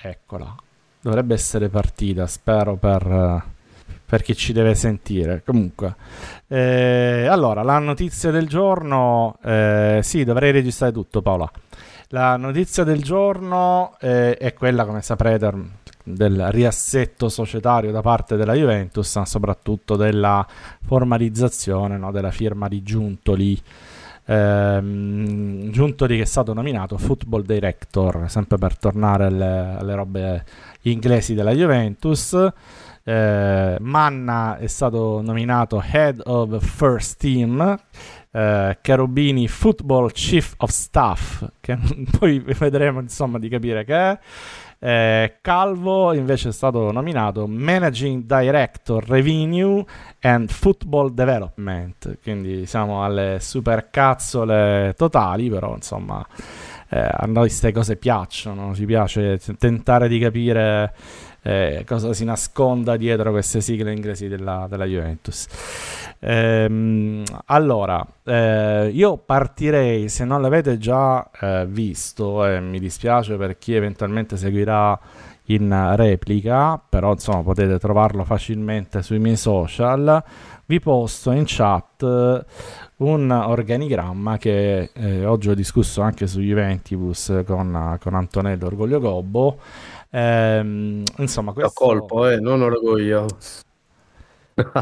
eccola. Dovrebbe essere partita, spero per, per chi ci deve sentire. Comunque, eh, allora, la notizia del giorno, eh, sì, dovrei registrare tutto Paola. La notizia del giorno eh, è quella, come saprete, del riassetto societario da parte della Juventus, ma soprattutto della formalizzazione no, della firma di Giuntoli ehm, Giuntoli che è stato nominato Football Director, sempre per tornare alle, alle robe inglesi della Juventus. Eh, Manna è stato nominato Head of First Team, eh, Cherubini Football Chief of Staff, che poi vedremo insomma di capire che è. Eh, Calvo invece è stato nominato Managing Director Revenue and Football Development, quindi siamo alle supercazzole totali, però insomma eh, a noi queste cose piacciono, ci piace tentare di capire eh, cosa si nasconda dietro queste sigle inglesi della, della Juventus. Ehm, allora, eh, io partirei, se non l'avete già eh, visto, e mi dispiace per chi eventualmente seguirà in replica, però insomma potete trovarlo facilmente sui miei social. Vi posto in chat eh, un organigramma che eh, oggi ho discusso anche su Juventus con, con Antonello Orgoglio Gobbo Ehm, insomma, questo... colpo, eh, non orgoglio.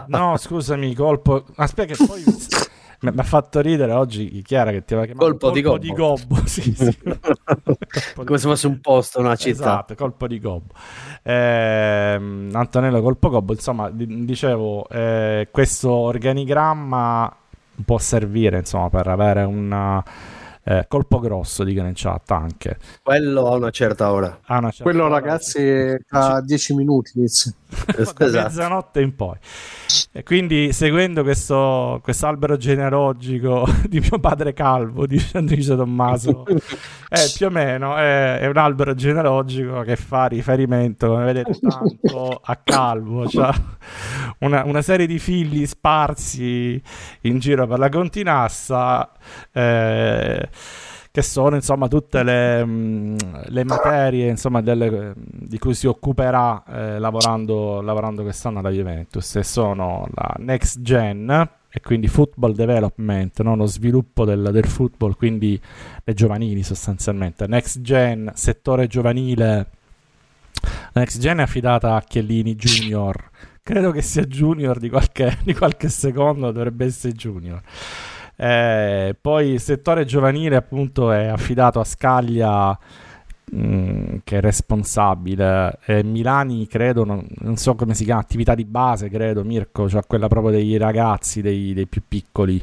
no, scusami, colpo. Aspetta che poi mi ha fatto ridere oggi Chiara che ti aveva chiamato colpo, colpo di gobbo, di gobbo sì, sì. come se fosse un posto una città esatto, colpo di gobbo eh, Antonello colpo gobbo insomma dicevo eh, questo organigramma può servire insomma per avere una eh, colpo grosso, dicono in chat anche. Quello a una certa ora. A una certa Quello ora, ragazzi a 10 minuti inizia. esatto. mezzanotte in poi. E quindi seguendo questo albero genealogico di mio padre Calvo, dice Andrice Tommaso, eh, più o meno è, è, un albero genealogico che fa riferimento, come vedete, tanto a Calvo, cioè una, una, serie di figli sparsi in giro per la continassa. Eh, che sono insomma tutte le, mm, le materie insomma, delle, di cui si occuperà eh, lavorando, lavorando, quest'anno la Juventus e sono la next gen e quindi football development, no? lo sviluppo del, del, football, quindi le giovanili sostanzialmente, next gen, settore giovanile, la next gen è affidata a Chiellini Junior, credo che sia junior di qualche, di qualche secondo, dovrebbe essere junior. Eh, poi il settore giovanile appunto è affidato a Scaglia mh, mm, che è responsabile. Eh, Milani credo, non, non, so come si chiama, attività di base credo, Mirko, cioè quella proprio dei ragazzi, dei, dei più piccoli.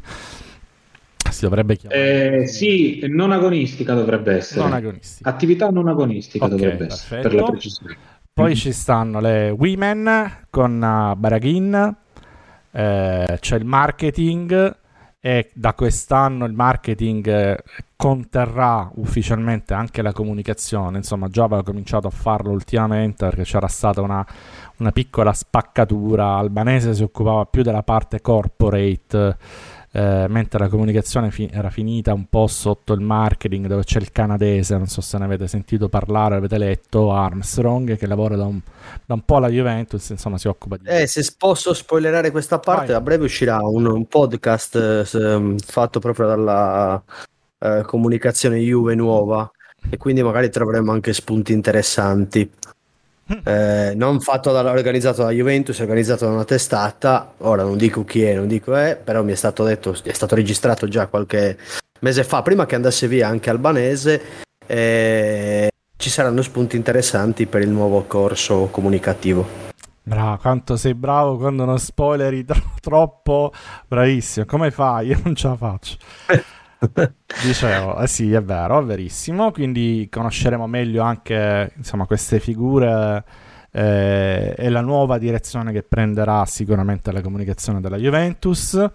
Si dovrebbe chiamare. Eh, sì, non agonistica dovrebbe essere. Non agonistica. Attività non agonistica okay, dovrebbe perfetto. essere, per la precisione. Poi mm. ci stanno le Women con uh, Baraghin, eh, c'è il marketing, e da quest'anno il marketing eh, conterrà ufficialmente anche la comunicazione, insomma già aveva cominciato a farlo ultimamente perché c'era stata una, una piccola spaccatura, Albanese si occupava più della parte corporate eh, mentre la comunicazione fi- era finita un po' sotto il marketing dove c'è il canadese, non so se ne avete sentito parlare, avete letto, Armstrong che lavora da un, da un po' alla Juventus, insomma si occupa di... Eh, se posso spoilerare questa parte, Vai. a breve uscirà un, un podcast eh, fatto proprio dalla eh, comunicazione Juve nuova e quindi magari troveremo anche spunti interessanti. Eh, non fatto da, organizzato da Juventus, organizzato da una testata. Ora non dico chi è, non dico è, però mi è stato detto, è stato registrato già qualche mese fa, prima che andasse via anche Albanese. Eh, ci saranno spunti interessanti per il nuovo corso comunicativo. Bravo, quanto sei bravo quando non spoileri tro- troppo, bravissimo. Come fai? Io non ce la faccio. Dicevo, eh sì, è vero, è verissimo. Quindi conosceremo meglio anche insomma, queste figure eh, e la nuova direzione che prenderà sicuramente la comunicazione della Juventus.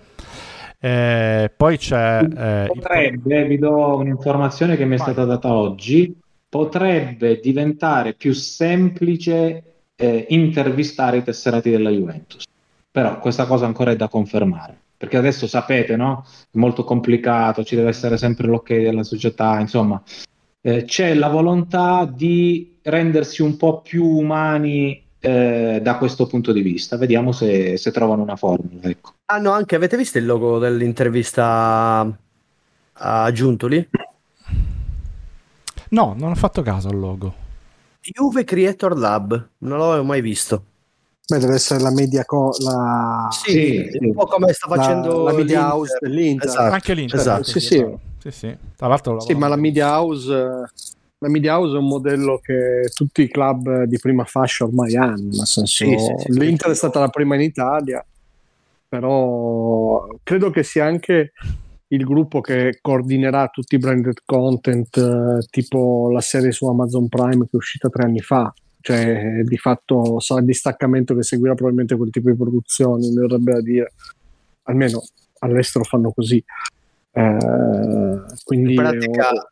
Eh, poi c'è. Eh, potrebbe, il... vi do un'informazione che mi è stata data oggi. Potrebbe diventare più semplice eh, intervistare i tesserati della Juventus. Però questa cosa ancora è da confermare perché adesso sapete, no? È molto complicato, ci deve essere sempre l'ok della società, insomma, eh, c'è la volontà di rendersi un po' più umani eh, da questo punto di vista. Vediamo se, se trovano una formula. Ecco. Ah no, anche avete visto il logo dell'intervista a Giuntoli? No, non ho fatto caso al logo. Juve Creator Lab, non l'avevo mai visto. Beh, deve essere la media co- la... Sì, sì, un po' come sta facendo la, la media l'Inter. house dell'Inter. Esatto. Anche l'Inter. Esatto. Sì, sì. sì, sì. Tra l'altro Sì, ma la media house la media house è un modello che tutti i club di prima fascia ormai hanno, nel senso Sì, sì, sì, l'Inter sì. è stata la prima in Italia, però credo che sia anche il gruppo che coordinerà tutti i branded content, eh, tipo la serie su Amazon Prime che è uscita tre anni fa. Cioè, di fatto sarà il distaccamento che seguirà probabilmente quel tipo di produzioni, mi verrebbe da dire. Almeno all'estero fanno così. Eh, quindi In pratica, eh,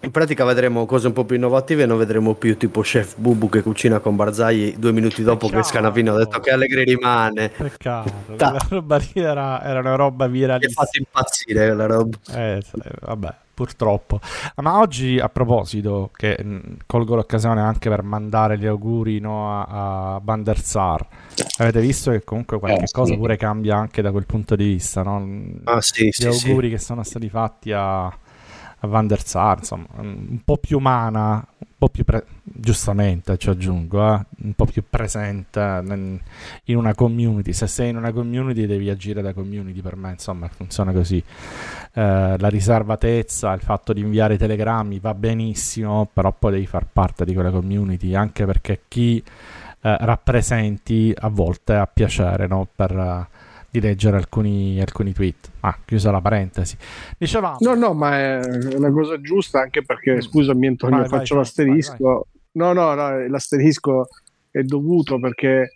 in pratica vedremo cose un po' più innovative e non vedremo più tipo Chef Bubu che cucina con Barzagli due minuti dopo che Peccato. Scanavino ha detto che Allegri rimane. Peccato, Ta- quella roba lì era, era una roba Mi ha fatto impazzire quella roba. Eh, vabbè, purtroppo. Ma oggi, a proposito, che mh, colgo l'occasione anche per mandare gli auguri no, a, a Van der Sar. Avete visto che comunque qualche Eh, sì. cosa pure cambia anche da quel punto di vista, no? Ah sì, Gli sì, auguri che sono stati fatti a, a Van der Sar, insomma, un po' più umana, po' più pre- giustamente ci aggiungo, eh, un po' più presente in una community. Se sei in una community devi agire da community, per me insomma funziona così. Eh, la riservatezza, il fatto di inviare telegrammi va benissimo, però poi devi far parte di quella community, anche perché chi eh, rappresenti a volte ha piacere no, per, di leggere alcuni, alcuni tweet. Ah, chiusa la parentesi. Dicevamo... No, no, ma è una cosa giusta anche perché, Mm. scusami Antonio, Vai, vai, faccio vai, l'asterisco. No, no, no, l'asterisco è dovuto perché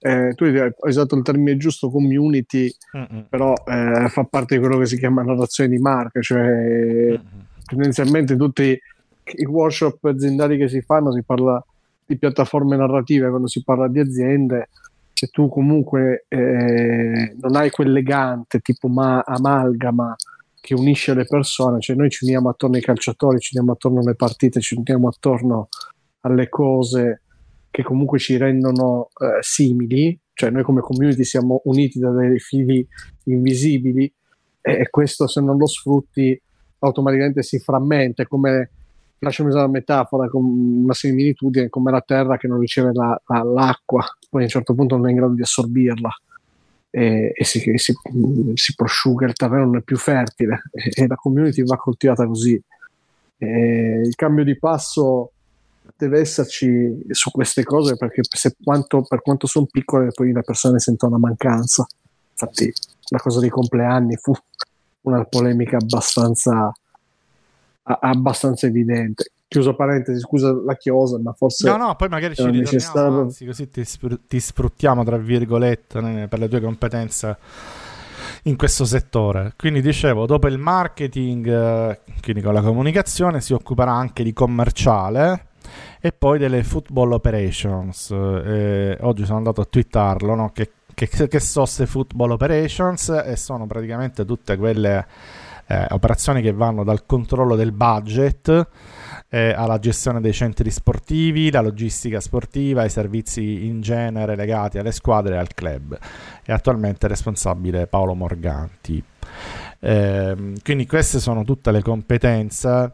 eh, tu hai usato il termine giusto, community, Mm-mm. però eh, fa parte di quello che si chiama narrazione di marca, cioè Mm-mm. tendenzialmente tutti i workshop aziendali che si fanno si parla di piattaforme narrative, quando si parla di aziende, se tu comunque eh, non hai quel legante tipo ma- amalgama che unisce le persone, cioè noi ci uniamo attorno ai calciatori, ci uniamo attorno alle partite, ci uniamo attorno alle cose che comunque ci rendono eh, simili, cioè noi come community siamo uniti da dei fili invisibili e questo se non lo sfrutti automaticamente si frammenta, come lasciami usare la metafora con una similitudine come la terra che non riceve la- la- l'acqua, poi a un certo punto non è in grado di assorbirla e, e si, si- si prosciuga, il terreno non è più fertile e, la community va coltivata così. E il cambio di passo deve esserci su queste cose perché quanto, per quanto sono piccole poi le persone sentono una mancanza. Infatti la cosa dei compleanni fu una polemica abbastanza, abbastanza evidente. Chiuso parentesi, scusa la chiosa, ma forse No, no, poi magari ci ritorniamo, necessario- anzi, così ti, spru- ti sfruttiamo, tra virgolette, per le tue competenze in questo settore. Quindi dicevo, dopo il marketing, eh, quindi con la comunicazione, si occuperà anche di commerciale e poi delle football operations. Eh, oggi sono andato a twittarlo, no? che, che, che so queste football operations e sono praticamente tutte quelle eh, operazioni che vanno dal controllo del budget eh, alla gestione dei centri sportivi, la logistica sportiva, i servizi in genere legati alle squadre e al club. E attualmente è responsabile Paolo Morganti. Ehm, quindi queste sono tutte le competenze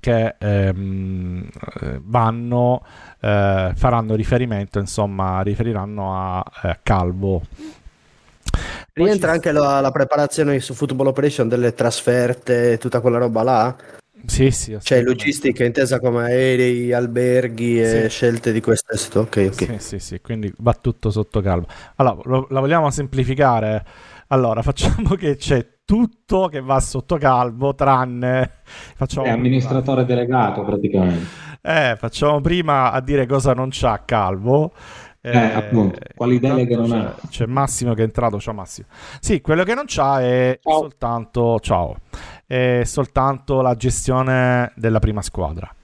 che ehm, eh, vanno, eh, faranno riferimento, insomma, riferiranno a eh, Calvo. Rientra anche la, la preparazione su Football Operation delle trasferte, tutta quella roba là. Sì, sì, Cioè logistica intesa come aerei, alberghi e Sì. scelte di questo. Ok, ok. Sì, sì, sì, quindi va tutto sotto calma. Allora, lo- la vogliamo semplificare? Allora, facciamo che c'è tutto che va sotto calvo, tranne... Facciamo È amministratore delegato praticamente. Eh, facciamo prima a dire cosa non c'ha Calvo. Eh, appunto, quali deleghe non c'è, ha? C'è Massimo che è entrato, ciao Massimo. Sì, quello che non c'ha è Ciao. soltanto, ciao, è soltanto la gestione della prima squadra.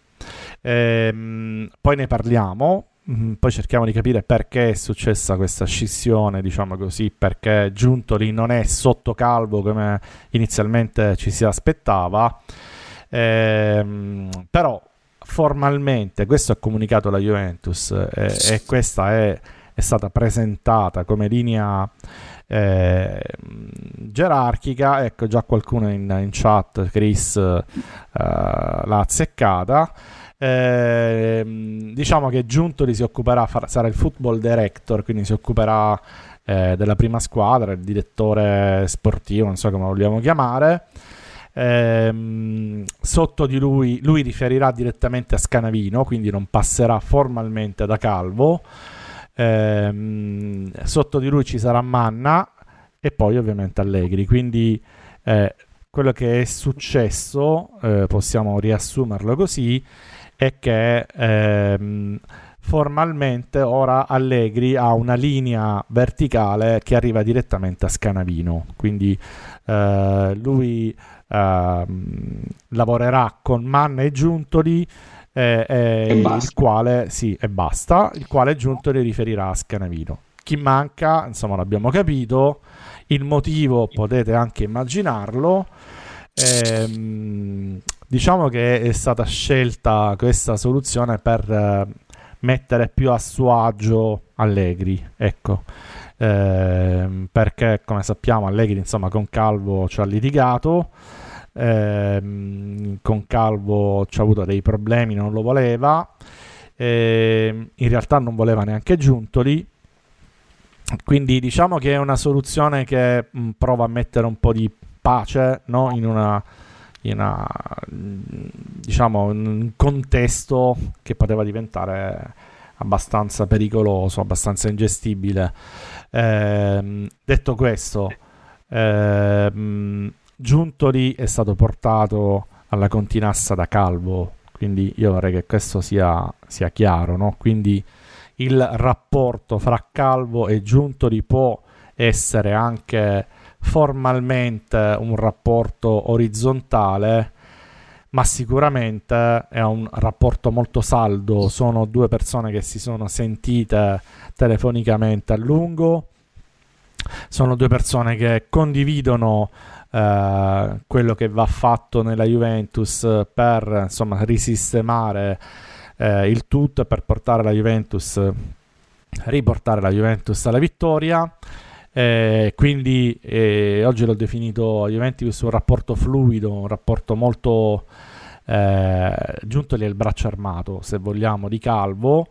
Ehm, poi ne parliamo, mm, poi cerchiamo di capire perché è successa questa scissione, diciamo così, perché Giuntoli non è sotto Calvo come inizialmente ci si aspettava. Ehm, però formalmente questo ha comunicato la Juventus eh, e questa è, è, stata presentata come linea eh, gerarchica. Ecco già qualcuno in, in chat, Chris, eh, l'ha azzeccata. Eh, diciamo che Giuntoli si occuperà, sarà il football director, quindi si occuperà eh, della prima squadra, il direttore sportivo, non so come lo vogliamo chiamare. Ehm, sotto di lui, lui riferirà direttamente a Scanavino, quindi non passerà formalmente da Calvo. Ehm, sotto di lui ci sarà Manna e poi ovviamente Allegri. Quindi eh, quello che è successo, eh, possiamo riassumerlo così, è che ehm, formalmente ora Allegri ha una linea verticale che arriva direttamente a Scanavino. Quindi eh, lui lavorerà con Manna e Giuntoli eh, eh, il quale sì e basta il quale Giuntoli riferirà a Scanavino. Chi manca insomma l'abbiamo capito il motivo potete anche immaginarlo. Ehm, diciamo che è stata scelta questa soluzione per eh, mettere più a suo agio Allegri ecco eh, perché come sappiamo Allegri insomma con Calvo ci ha litigato eh, con Calvo ci ha avuto dei problemi non lo voleva eh, in realtà non voleva neanche Giuntoli quindi diciamo che è una soluzione che mh, mm, prova a mettere un po' di pace no? in una in una, diciamo, un contesto che poteva diventare abbastanza pericoloso, abbastanza ingestibile. Eh, detto questo, eh, Giuntoli è stato portato alla continassa da Calvo, quindi io vorrei che questo sia, sia chiaro, no? Quindi il rapporto fra Calvo e Giuntoli può essere anche formalmente un rapporto orizzontale, ma sicuramente è un rapporto molto saldo. Sono due persone che si sono sentite telefonicamente a lungo, sono due persone che condividono uh, quello che va fatto nella Juventus per insomma risistemare uh, il tutto e per portare la Juventus riportare la Juventus alla vittoria eh, quindi eh, oggi l'ho definito Juventus un rapporto fluido, un rapporto molto eh, giuntoli al braccio armato, se vogliamo, di Calvo.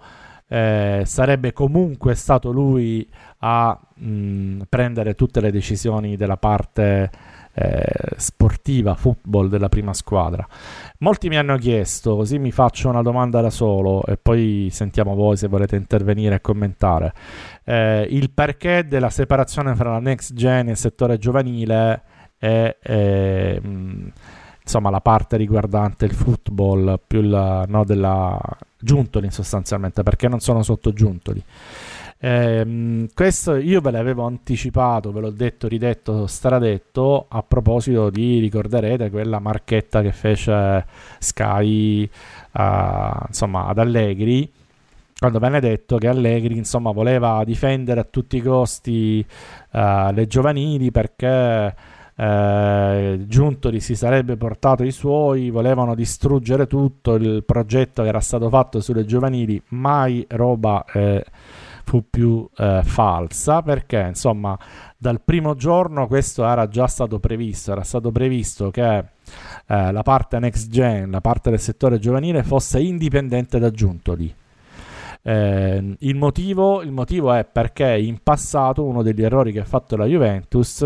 Eh, sarebbe comunque stato lui a mh, prendere tutte le decisioni della parte eh, sportiva, football della prima squadra. Molti mi hanno chiesto, così mi faccio una domanda da solo e poi sentiamo voi se volete intervenire e commentare, eh, il perché della separazione fra la next gen e il settore giovanile e eh, insomma la parte riguardante il football più la, no, della Giuntoli sostanzialmente perché non sono sotto Giuntoli eh, questo io ve l'avevo anticipato, ve l'ho detto, ridetto, stradetto a proposito di, ricorderete, quella marchetta che fece Sky uh, insomma, ad Allegri quando venne detto che Allegri insomma, voleva difendere a tutti i costi uh, le giovanili perché eh, Giuntoli si sarebbe portato i suoi, volevano distruggere tutto il progetto che era stato fatto sulle giovanili, mai roba eh, fu più eh, falsa perché insomma dal primo giorno questo era già stato previsto, era stato previsto che eh, la parte next gen, la parte del settore giovanile fosse indipendente da Giuntoli eh, il, motivo, il, motivo, è perché in passato uno degli errori che ha fatto la Juventus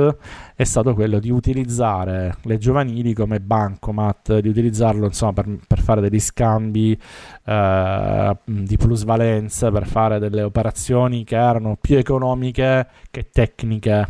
è stato quello di utilizzare le giovanili come bancomat, di utilizzarlo insomma, per, per fare degli scambi eh, di plusvalenza, per fare delle operazioni che erano più economiche che tecniche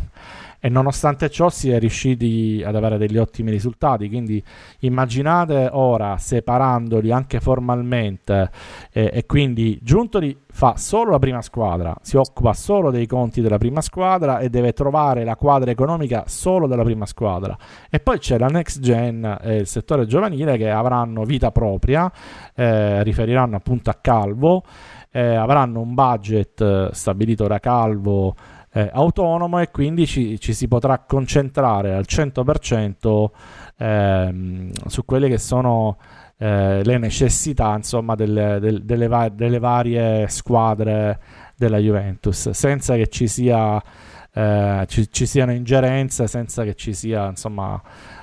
e nonostante ciò si è riusciti ad avere degli ottimi risultati. Quindi immaginate ora separandoli anche formalmente eh, e quindi Giuntoli fa solo la prima squadra, si occupa solo dei conti della prima squadra e deve trovare la quadra economica solo della prima squadra. E poi c'è la next gen e il settore giovanile che avranno vita propria, eh, riferiranno appunto a Calvo, eh, avranno un budget eh, stabilito da Calvo eh, autonomo e quindi ci, ci, si potrà concentrare al 100% ehm, su quelle che sono eh, le necessità insomma, delle, delle, delle, va- delle, varie squadre della Juventus, senza che ci, sia, eh, ci, ci siano ingerenze, senza che ci sia insomma,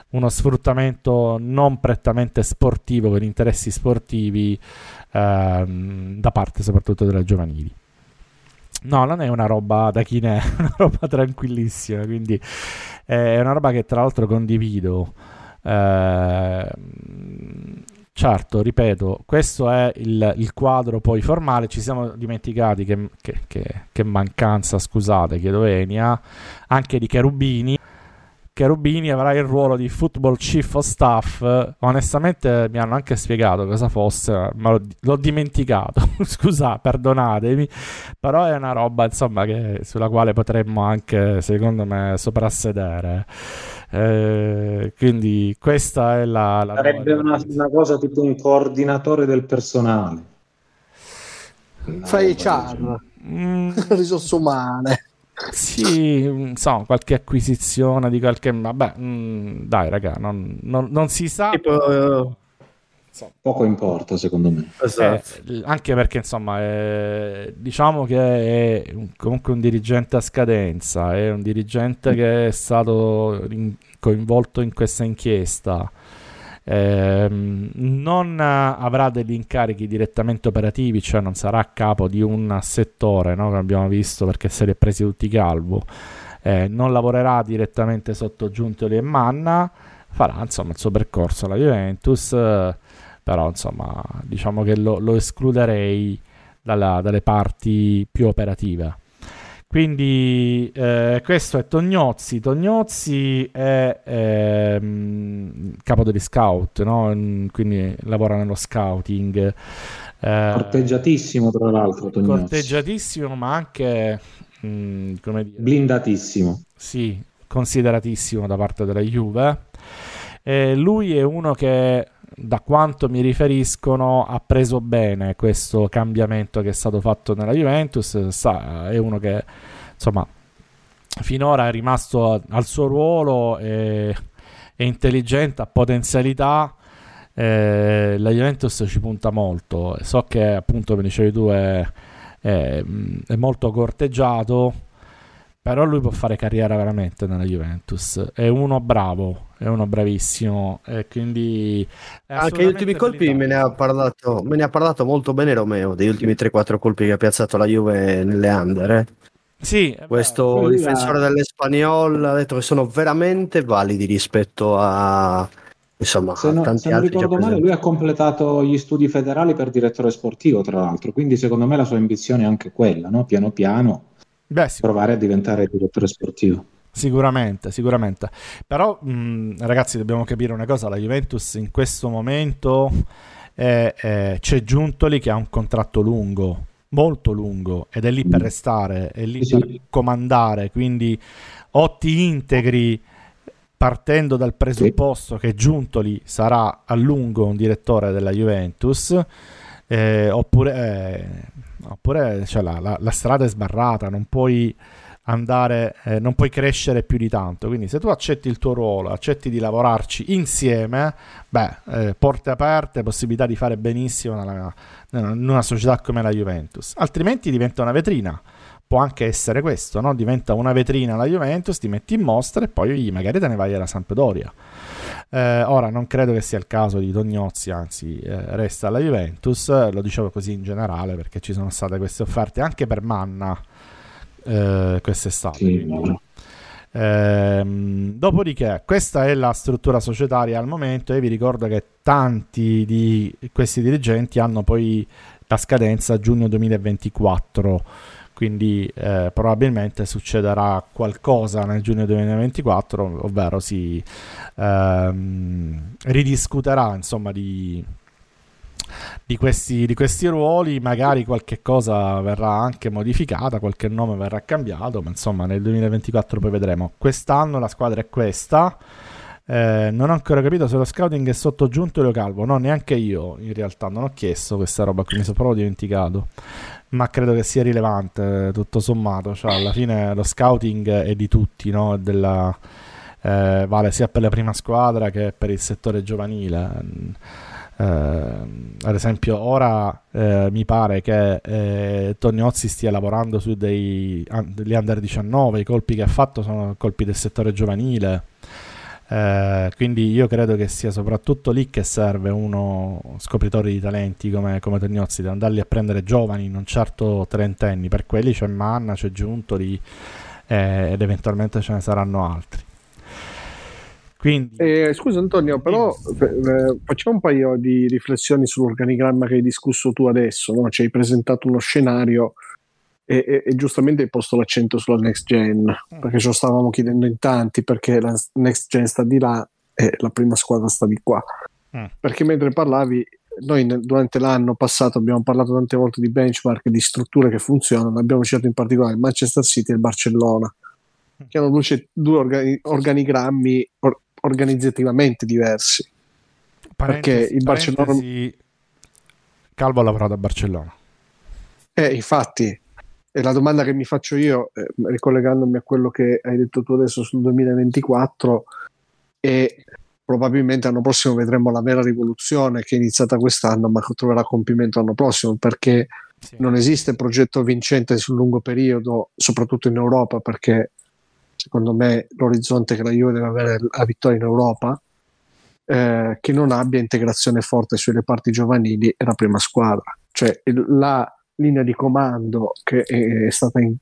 uno sfruttamento non prettamente sportivo per interessi sportivi ehm, da parte soprattutto delle giovanili. No, non è una roba da chi ne è, una roba tranquillissima, quindi è una roba che tra l'altro condivido. Eh, certo, ripeto, questo è il, il, quadro poi formale, ci siamo dimenticati che, che, che, che mancanza, scusate, chiedo Enia, anche di Cherubini Cherubini avrà il ruolo di Football Chief of Staff. Onestamente mi hanno anche spiegato cosa fosse, ma l'ho, l'ho dimenticato. Scusa, perdonatemi. Però è una roba, insomma, che, sulla quale potremmo anche, secondo me, soprassedere. Eh, quindi questa è la... la Sarebbe una, una, cosa tipo un coordinatore del personale. Fai char. Mm. risorse umane. Sì, insomma, qualche acquisizione di qualche... Vabbè, mh, mm, dai raga, non, non, non si sa... Tipo, uh, poco importa secondo me. Esatto. Eh, anche perché insomma è, diciamo che è comunque un dirigente a scadenza, è un dirigente che è stato in, coinvolto in questa inchiesta eh, non avrà degli incarichi direttamente operativi, cioè non sarà a capo di un settore, no? come abbiamo visto perché se li è presi tutti calvo, eh, non lavorerà direttamente sotto Giuntoli e Manna, farà insomma il suo percorso alla Juventus, però insomma diciamo che lo, lo escluderei dalla, dalle parti più operative. Quindi eh, questo è Tognozzi. Tognozzi è ehm, capo degli scout, no? quindi lavora nello scouting. Eh, corteggiatissimo, tra l'altro. Tognozzi. Corteggiatissimo, ma anche mh, mm, come dire, blindatissimo. Sì, consideratissimo da parte della Juve. Eh, lui è uno che da quanto mi riferiscono ha preso bene questo cambiamento che è stato fatto nella Juventus, sa, è uno che insomma finora è rimasto al suo ruolo, è, è intelligente, ha potenzialità. Eh, la Juventus ci punta molto. So che appunto, come dicevi tu, è, è, è molto corteggiato però lui può fare carriera veramente nella Juventus. È uno bravo, è uno bravissimo. E quindi anche gli ultimi colpi me ne, ha parlato, me ne ha parlato molto bene Romeo. Degli ultimi 3-4 colpi che ha piazzato la Juve nelle under. Eh. Sì, questo beh, difensore ha... dell'Espagnol ha detto che sono veramente validi rispetto a insomma se, no, tanti se non ricordo male lui ha completato gli studi federali per direttore sportivo tra l'altro quindi secondo me la sua ambizione è anche quella no? piano piano Beh, provare a diventare direttore sportivo. Sicuramente, sicuramente. Però, mh, ragazzi, dobbiamo capire una cosa: la Juventus in questo momento è, è, c'è Giuntoli che ha un contratto lungo, molto lungo, ed è lì per restare, è lì sì. per comandare. Quindi, o ti integri partendo dal presupposto sì. che Giuntoli sarà a lungo un direttore della Juventus, eh, oppure. Eh, oppure cioè, la, la, la, strada è sbarrata, non puoi andare, eh, non puoi crescere più di tanto. Quindi, se tu accetti il tuo ruolo, accetti di lavorarci insieme, beh, eh, porte aperte, possibilità di fare benissimo nella, in una società come la Juventus. Altrimenti diventa una vetrina. Può anche essere questo, no? diventa una vetrina la Juventus, ti metti in mostra e poi magari te ne vai alla Sampdoria. Eh, ora non credo che sia il caso di Tognozzi, anzi eh, resta alla Juventus, lo dicevo così in generale perché ci sono state queste offerte anche per Manna eh, quest'estate. Sì, no. Ehm, dopodiché, questa è la struttura societaria al momento e vi ricordo che tanti di questi dirigenti hanno poi la scadenza giugno 2024 quindi eh, probabilmente succederà qualcosa nel giugno 2024, ovvero si ehm, ridiscuterà insomma di, di, questi, di questi ruoli, magari qualche cosa verrà anche modificata, qualche nome verrà cambiato, ma insomma nel 2024 poi vedremo. Quest'anno la squadra è questa. Eh, non ho ancora capito se lo scouting è sotto Giuntoli Calvo. No, neanche io in realtà non ho chiesto questa roba qui, mi sono proprio dimenticato. Ma credo che sia rilevante tutto sommato. Cioè, alla fine lo scouting è di tutti, no? Della, eh, vale sia per la prima squadra che per il settore giovanile. Eh, ad esempio, ora eh, mi pare che eh, Tognozzi stia lavorando su dei, degli under 19. I colpi che ha fatto sono colpi del settore giovanile. Eh, quindi io credo che sia soprattutto lì che serve uno scopritore di talenti come, come Tognozzi, da andarli a prendere giovani, non certo trentenni, per quelli c'è Manna, c'è Giuntoli eh, ed eventualmente ce ne saranno altri. Quindi... Eh, scusa Antonio, però eh, facciamo un paio di riflessioni sull'organigramma che hai discusso tu adesso, no? ci hai presentato uno scenario e, e, e, giustamente hai posto l'accento sulla next gen mm. perché ce lo stavamo chiedendo in tanti perché la next gen sta di là e la prima squadra sta di qua mm. perché mentre parlavi noi durante l'anno passato abbiamo parlato tante volte di benchmark di strutture che funzionano abbiamo citato in particolare il Manchester City e il Barcellona mm. che hanno due, due organi- organigrammi or- organizzativamente diversi parentesi, perché il Barcellona Calvo ha lavorato a Barcellona eh, infatti e la domanda che mi faccio io, eh, ricollegandomi a quello che hai detto tu adesso sul 2024, è probabilmente l'anno prossimo vedremo la vera rivoluzione che è iniziata quest'anno, ma che troverà compimento l'anno prossimo, perché sì. non esiste progetto vincente sul lungo periodo, soprattutto in Europa, perché secondo me l'orizzonte che la Juve deve avere la vittoria in Europa, eh, che non abbia integrazione forte sulle parti giovanili e la prima squadra. Cioè la linea di comando che è stata in,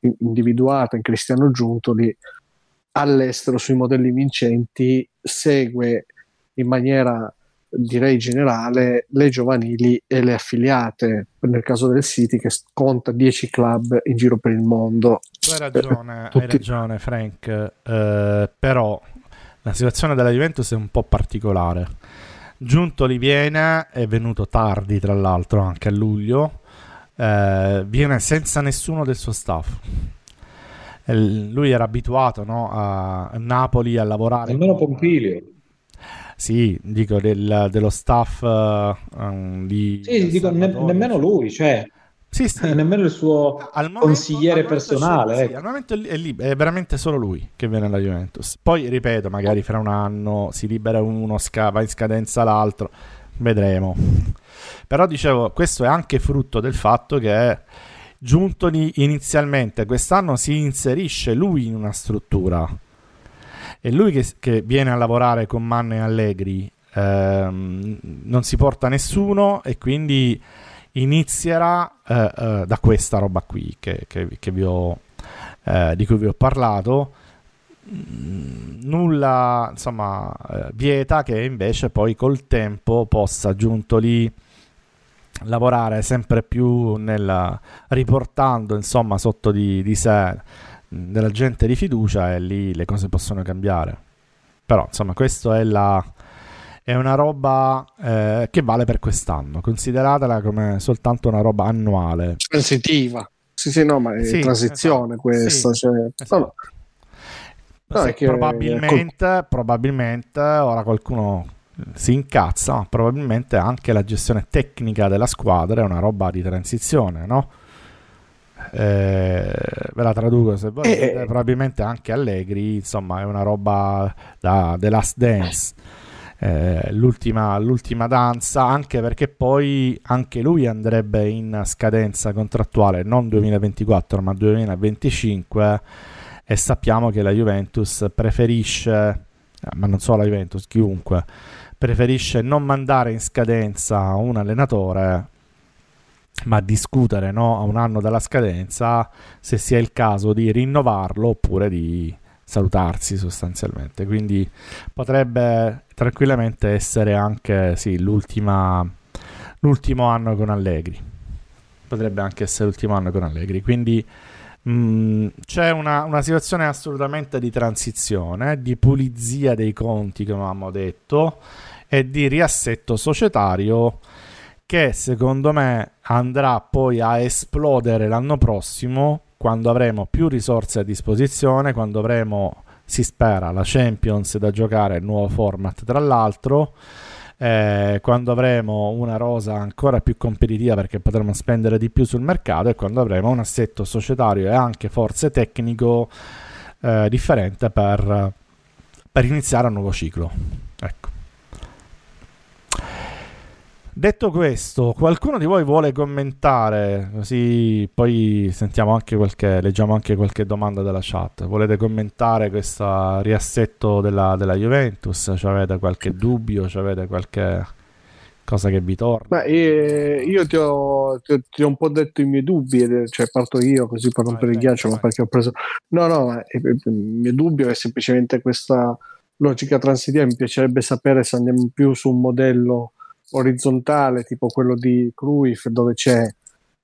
in, individuata in Cristiano Giuntoli all'estero sui modelli vincenti segue in maniera direi generale le giovanili e le affiliate nel caso del City che conta 10 club in giro per il mondo tu hai ragione, Tutti... hai ragione Frank eh, però la situazione della Juventus è un po' particolare Giuntoli viene è venuto tardi tra l'altro anche a luglio eh, viene senza nessuno del suo staff. lui era abituato no, a Napoli a lavorare. Almeno Pompilio. Sì, dico del, dello staff uh, di. Sì, dico ne, nemmeno lui, cioè. Sì, sì. nemmeno il suo momento, consigliere personale. Sì, ecco. al momento è, lì, è, veramente solo lui che viene alla Juventus. Poi, ripeto, magari fra un anno si libera uno, sca- va in scadenza l'altro, vedremo. Però dicevo, questo è anche frutto del fatto che Giuntoli inizialmente quest'anno si inserisce lui in una struttura. E lui che, che viene a lavorare con Manne e Allegri ehm, non si porta nessuno e quindi inizierà eh, eh, da questa roba qui che, che, ho, eh, di cui vi ho parlato. Mm, nulla insomma eh, vieta che invece poi col tempo possa Giuntoli lavorare sempre più nel, riportando insomma sotto di, di sé della gente di fiducia e lì le cose possono cambiare. Però insomma questo è la, è una roba eh, che vale per quest'anno, consideratela come soltanto una roba annuale. Transitiva. Sì, sì, no, ma è sì, transizione esatto. questa. Sì, cioè... esatto. no, no. No, probabilmente, col... probabilmente ora qualcuno si incazza, ma probabilmente anche la gestione tecnica della squadra è una roba di transizione, no? Eh, ve la traduco se volete, eh, probabilmente anche Allegri, insomma, è una roba da The Last Dance. Eh, l'ultima, l'ultima danza, anche perché poi anche lui andrebbe in scadenza contrattuale non 2024 ma 2025 e sappiamo che la Juventus preferisce, eh, ma non solo la Juventus, chiunque preferisce non mandare in scadenza un allenatore ma discutere no, a un anno dalla scadenza se sia il caso di rinnovarlo oppure di salutarsi sostanzialmente. Quindi potrebbe tranquillamente essere anche sì, l'ultimo anno con Allegri. Potrebbe anche essere l'ultimo anno con Allegri. Quindi mh, mm, c'è una, una, situazione assolutamente di transizione di pulizia dei conti come avevamo detto e di riassetto societario che secondo me andrà poi a esplodere l'anno prossimo quando avremo più risorse a disposizione, quando avremo si spera, la Champions da giocare, il nuovo format tra l'altro. Eh, quando avremo una rosa ancora più competitiva perché potremo spendere di più sul mercato e quando avremo un assetto societario e anche forse tecnico eh, differente per, per iniziare un nuovo ciclo. Ecco. Detto questo, qualcuno di voi vuole commentare? Così poi sentiamo anche qualche, leggiamo anche qualche domanda della chat. Volete commentare questo riassetto della, della Juventus? Ci avete qualche dubbio? Ci avete qualche cosa che vi torna? Beh, io, ti, ho, ti, ti, ho, un po' detto i miei dubbi, cioè parto io così per rompere il ghiaccio, ma perché ho preso... No, no, il mio dubbio è semplicemente questa logica transitiva. Mi piacerebbe sapere se andiamo più su un modello orizzontale, tipo quello di Cruyff, dove c'è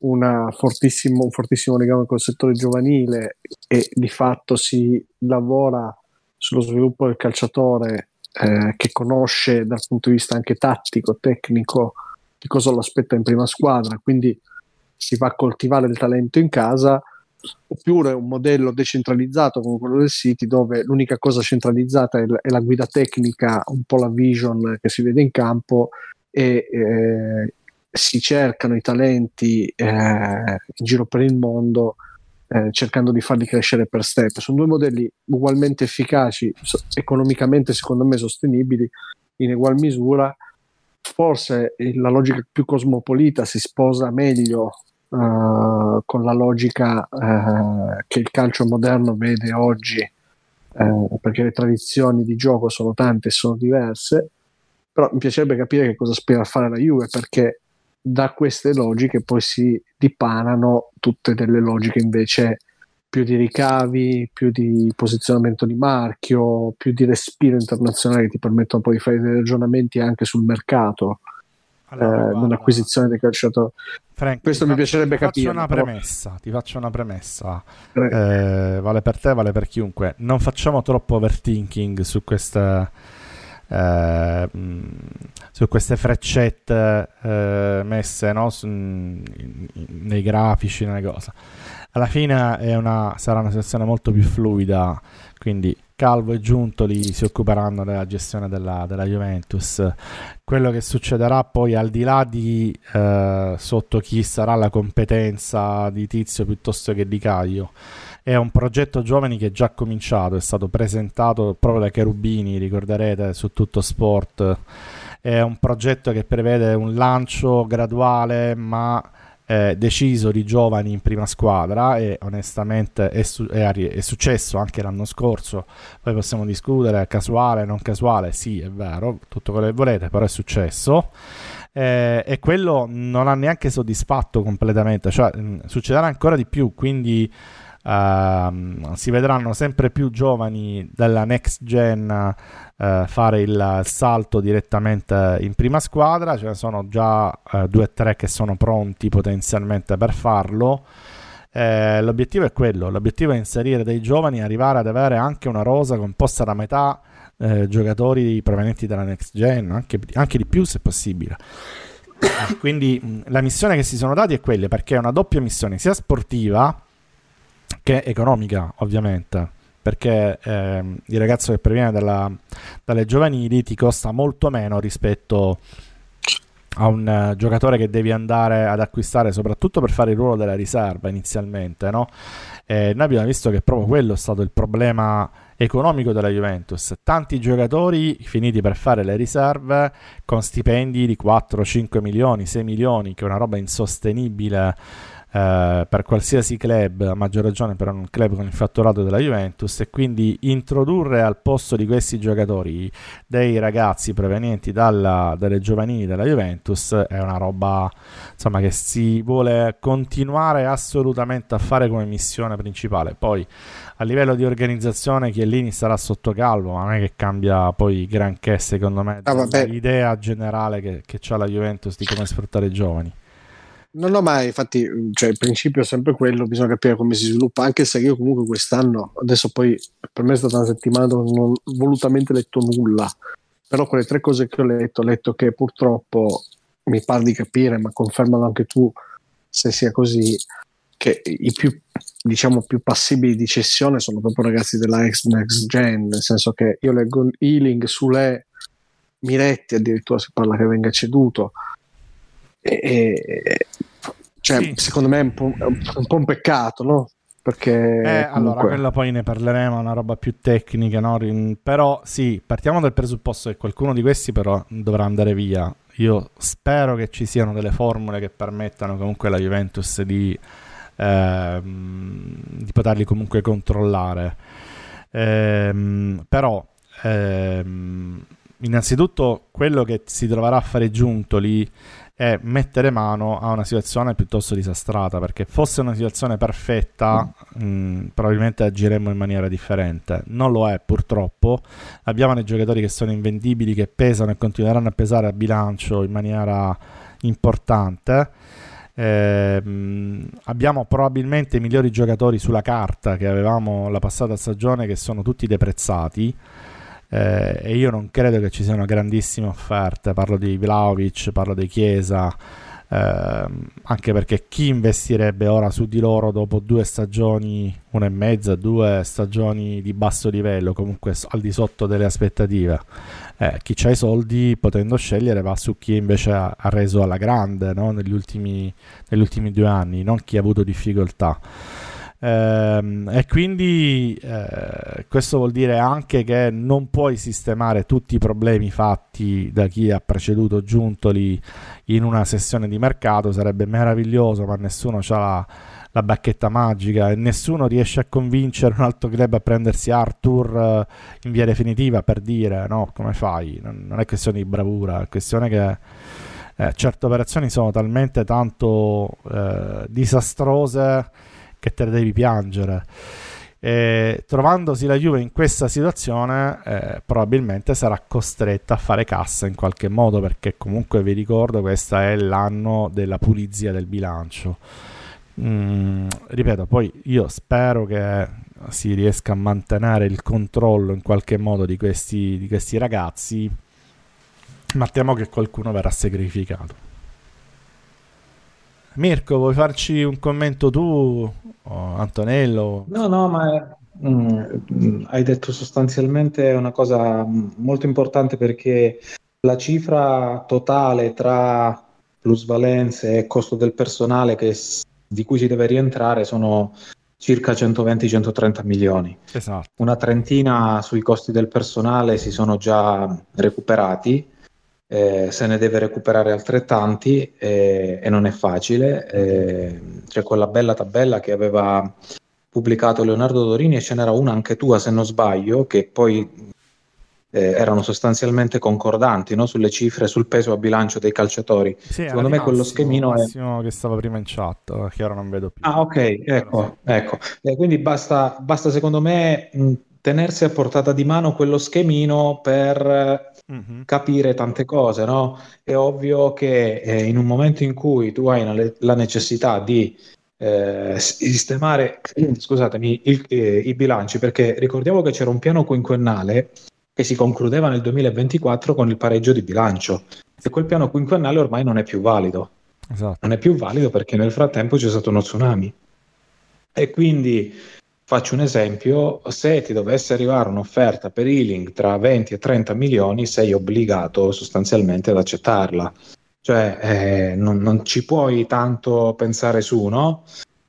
un fortissimo legame col settore giovanile e di fatto si lavora sullo sviluppo del calciatore eh, che conosce dal punto di vista anche tattico, tecnico, di cosa lo aspetta in prima squadra, quindi si va a coltivare il talento in casa, oppure un modello decentralizzato come quello del City dove l'unica cosa centralizzata è la guida tecnica, un po' la vision che si vede in campo e eh, si cercano i talenti eh, in giro per il mondo eh, cercando di farli crescere per step. Sono due modelli ugualmente efficaci, so- economicamente secondo me sostenibili in ugual misura. Forse la logica più cosmopolita si sposa meglio uh, con la logica uh, che il calcio moderno vede oggi, uh, perché le tradizioni di gioco sono tante e sono diverse però mi piacerebbe capire che cosa spera fare la Juve perché da queste logiche poi si dipanano tutte delle logiche invece più di ricavi, più di posizionamento di marchio, più di respiro internazionale che ti permettono poi di fare dei ragionamenti anche sul mercato, allora, eh, dei calciatori. Frank, Questo mi faccio, piacerebbe ti capire. Faccio una premessa, ti faccio una premessa. Eh, vale per te, vale per chiunque. Non facciamo troppo overthinking su questa eh, su queste freccette eh, messe no? su, in, nei grafici, nelle cose. Alla fine una, sarà una situazione molto più fluida, quindi Calvo e Giuntoli si occuperanno della gestione della, della Juventus. Quello che succederà poi al di là di eh, sotto chi sarà la competenza di Tizio piuttosto che di Caio è un progetto giovani che è già cominciato, è stato presentato proprio da Cherubini, ricorderete, su tutto sport. È un progetto che prevede un lancio graduale ma eh, deciso di giovani in prima squadra e onestamente è, su- è, è, successo anche l'anno scorso. Poi possiamo discutere casuale, non casuale, sì è vero, tutto quello che volete, però è successo. Eh, e quello non ha neanche soddisfatto completamente, cioè mh, succederà ancora di più, quindi Uh, si vedranno sempre più giovani della next gen uh, fare il salto direttamente in prima squadra, ce ne sono già uh, due o tre che sono pronti potenzialmente per farlo. Eh, l'obiettivo è quello, l'obiettivo è inserire dei giovani e arrivare ad avere anche una rosa composta da metà giocatori provenienti dalla next gen, anche, anche di più se possibile. Quindi la missione che si sono dati è quella perché è una doppia missione sia sportiva che è economica ovviamente perché eh, il ragazzo che proviene dalla, dalle giovanili ti costa molto meno rispetto a un uh, giocatore che devi andare ad acquistare soprattutto per fare il ruolo della riserva inizialmente no? E noi abbiamo visto che proprio quello è stato il problema economico della Juventus tanti giocatori finiti per fare le riserve con stipendi di 4, 5 milioni, 6 milioni che è una roba insostenibile eh, per qualsiasi club, a maggior ragione per un club con il fatturato della Juventus, e quindi introdurre al posto di questi giocatori dei ragazzi provenienti dalla, dalle giovanili della Juventus è una roba insomma, che si vuole continuare assolutamente a fare come missione principale. Poi a livello di organizzazione Chiellini sarà sotto calvo, ma non è che cambia poi granché secondo me ah, l'idea generale che, che ha la Juventus di come sfruttare i giovani. Non ho mai, infatti, cioè, il principio è sempre quello, bisogna capire come si sviluppa, anche se io comunque quest'anno, adesso poi per me è stata una settimana dove non ho volutamente letto nulla, però quelle tre cose che ho letto, ho letto che purtroppo mi pare di capire, ma confermalo anche tu se sia così, che i più diciamo più passibili di cessione sono proprio ragazzi della ex next gen nel senso che io leggo Healing sulle Miretti addirittura si parla che venga ceduto e, e cioè, sì. secondo me è un po', un po' un peccato no? perché eh, comunque... allora quella poi ne parleremo è una roba più tecnica no? però sì partiamo dal presupposto che qualcuno di questi però dovrà andare via io spero che ci siano delle formule che permettano comunque alla Juventus di, ehm, di poterli comunque controllare ehm, però ehm, innanzitutto quello che si troverà a fare Giuntoli è mettere mano a una situazione piuttosto disastrata perché fosse una situazione perfetta mh, mm, probabilmente agiremmo in maniera differente. Non lo è purtroppo. Abbiamo dei giocatori che sono invendibili che pesano e continueranno a pesare a bilancio in maniera importante. Eh, abbiamo probabilmente i migliori giocatori sulla carta che avevamo la passata stagione che sono tutti deprezzati eh, e io non credo che ci siano grandissime offerte, parlo di Vlaovic, parlo di Chiesa, eh, anche perché chi investirebbe ora su di loro dopo due stagioni, una e mezza, due stagioni di basso livello, comunque al di sotto delle aspettative? Eh, chi ha i soldi potendo scegliere va su chi invece ha, ha reso alla grande no? negli, ultimi, negli ultimi due anni, non chi ha avuto difficoltà. Ehm, e quindi eh, questo vuol dire anche che non puoi sistemare tutti i problemi fatti da chi ha preceduto Giuntoli in una sessione di mercato, sarebbe meraviglioso, ma nessuno ha la, la bacchetta magica e nessuno riesce a convincere un altro club a prendersi Arthur eh, in via definitiva per dire no, come fai? Non, è questione di bravura, è questione che eh, certe operazioni sono talmente tanto eh, disastrose che te le devi piangere. E, trovandosi la Juve in questa situazione, eh, probabilmente sarà costretta a fare cassa in qualche modo, perché comunque vi ricordo, questo è l'anno della pulizia del bilancio. Mm, ripeto, poi io spero che si riesca a mantenere il controllo in qualche modo di questi, di questi ragazzi, ma temo che qualcuno verrà sacrificato. Mirko, vuoi farci un commento tu, o Antonello? No, no, ma mm, hai detto sostanzialmente una cosa molto importante perché la cifra totale tra plusvalenze e costo del personale che, di cui si deve rientrare sono circa 120-130 milioni. Esatto. Una trentina sui costi del personale si sono già recuperati eh, se ne deve recuperare altrettanti eh, e non è facile. Eh, c'è quella bella tabella che aveva pubblicato Leonardo Dorini e ce n'era una anche tua se non sbaglio, che poi eh, erano sostanzialmente concordanti no? sulle cifre, sul peso a bilancio dei calciatori. Sì, Secondo me quello schemino è... che stava prima in chat, che ora non vedo più. Ah ok, ecco, ecco. Eh, quindi basta, basta secondo me mh, tenersi a portata di mano quello schemino per mm-hmm. capire tante cose, no? È ovvio che eh, in un momento in cui tu hai una, la necessità di eh, sistemare scusatemi, il, eh, i bilanci, perché ricordiamo che c'era un piano quinquennale che si concludeva nel 2024 con il pareggio di bilancio e quel piano quinquennale ormai non è più valido. Esatto. Non è più valido perché nel frattempo c'è stato uno tsunami. E quindi Faccio un esempio, se ti dovesse arrivare un'offerta per healing tra 20 e 30 milioni, sei obbligato sostanzialmente ad accettarla. Cioè, eh, non, non, ci puoi tanto pensare su, no?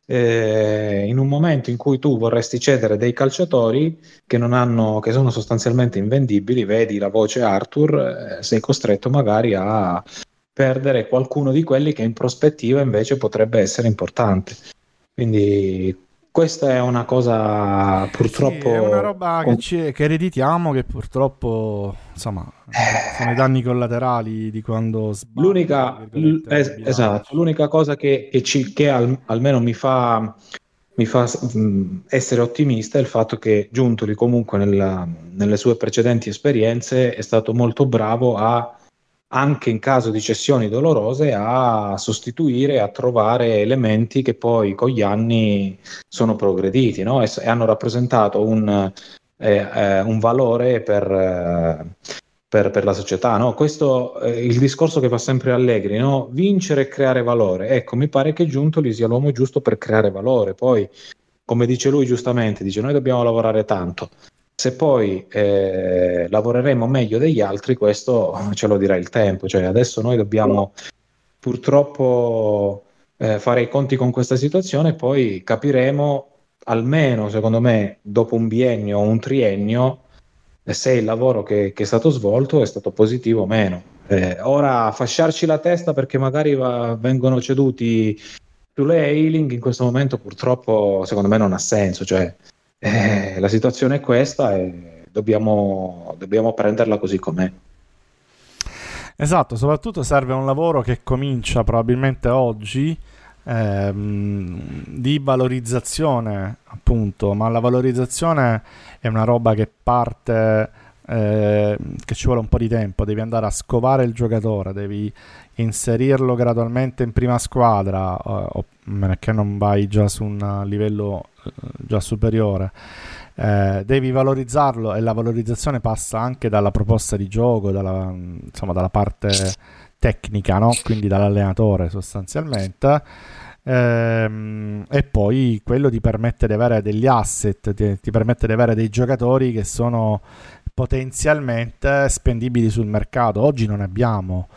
Eh, in un momento in cui tu vorresti cedere dei calciatori che, hanno, che sono sostanzialmente invendibili, vedi la voce Arthur, eh, sei costretto magari a perdere qualcuno di quelli che in prospettiva invece potrebbe essere importante. Quindi questa è una cosa purtroppo... Sì, è una roba che, ci, che ereditiamo che purtroppo insomma sono i danni collaterali di quando sbaglio. L'unica, l- es- esatto, l'unica cosa che, che, ci, che al- almeno mi fa, mi fa mh, essere ottimista è il fatto che Giuntoli comunque nella, nelle sue precedenti esperienze è stato molto bravo a anche in caso di cessioni dolorose a sostituire, a trovare elementi che poi con gli anni sono progrediti no? e, e, hanno rappresentato un, eh, eh, un valore per, eh, per, per la società. No? Questo è il discorso che fa sempre Allegri, no? vincere e creare valore. Ecco, mi pare che Giuntoli sia l'uomo giusto per creare valore. Poi, come dice lui giustamente, dice noi dobbiamo lavorare tanto. Se poi eh, lavoreremo meglio degli altri, questo ce lo dirà il tempo. Cioè, adesso noi dobbiamo purtroppo eh, fare i conti con questa situazione e poi capiremo, almeno secondo me, dopo un biennio o un triennio, se il lavoro che, che, è stato svolto è stato positivo o meno. Eh, ora fasciarci la testa perché magari va, vengono ceduti sulle Ailing in questo momento purtroppo secondo me non ha senso. Cioè, eh, la situazione è questa e dobbiamo, dobbiamo prenderla così com'è. Esatto, soprattutto serve un lavoro che comincia probabilmente oggi ehm, di valorizzazione, appunto, ma la valorizzazione è una roba che parte eh, che ci vuole un po' di tempo, devi andare a scovare il giocatore, devi inserirlo gradualmente in prima squadra, o, meno che non vai già su un livello eh, già superiore. Eh, devi valorizzarlo e la valorizzazione passa anche dalla proposta di gioco, dalla, insomma, dalla parte tecnica, no? quindi dall'allenatore sostanzialmente. Ehm, e poi quello ti permette di avere degli asset, ti, ti permette di avere dei giocatori che sono potenzialmente spendibili sul mercato. Oggi non abbiamo.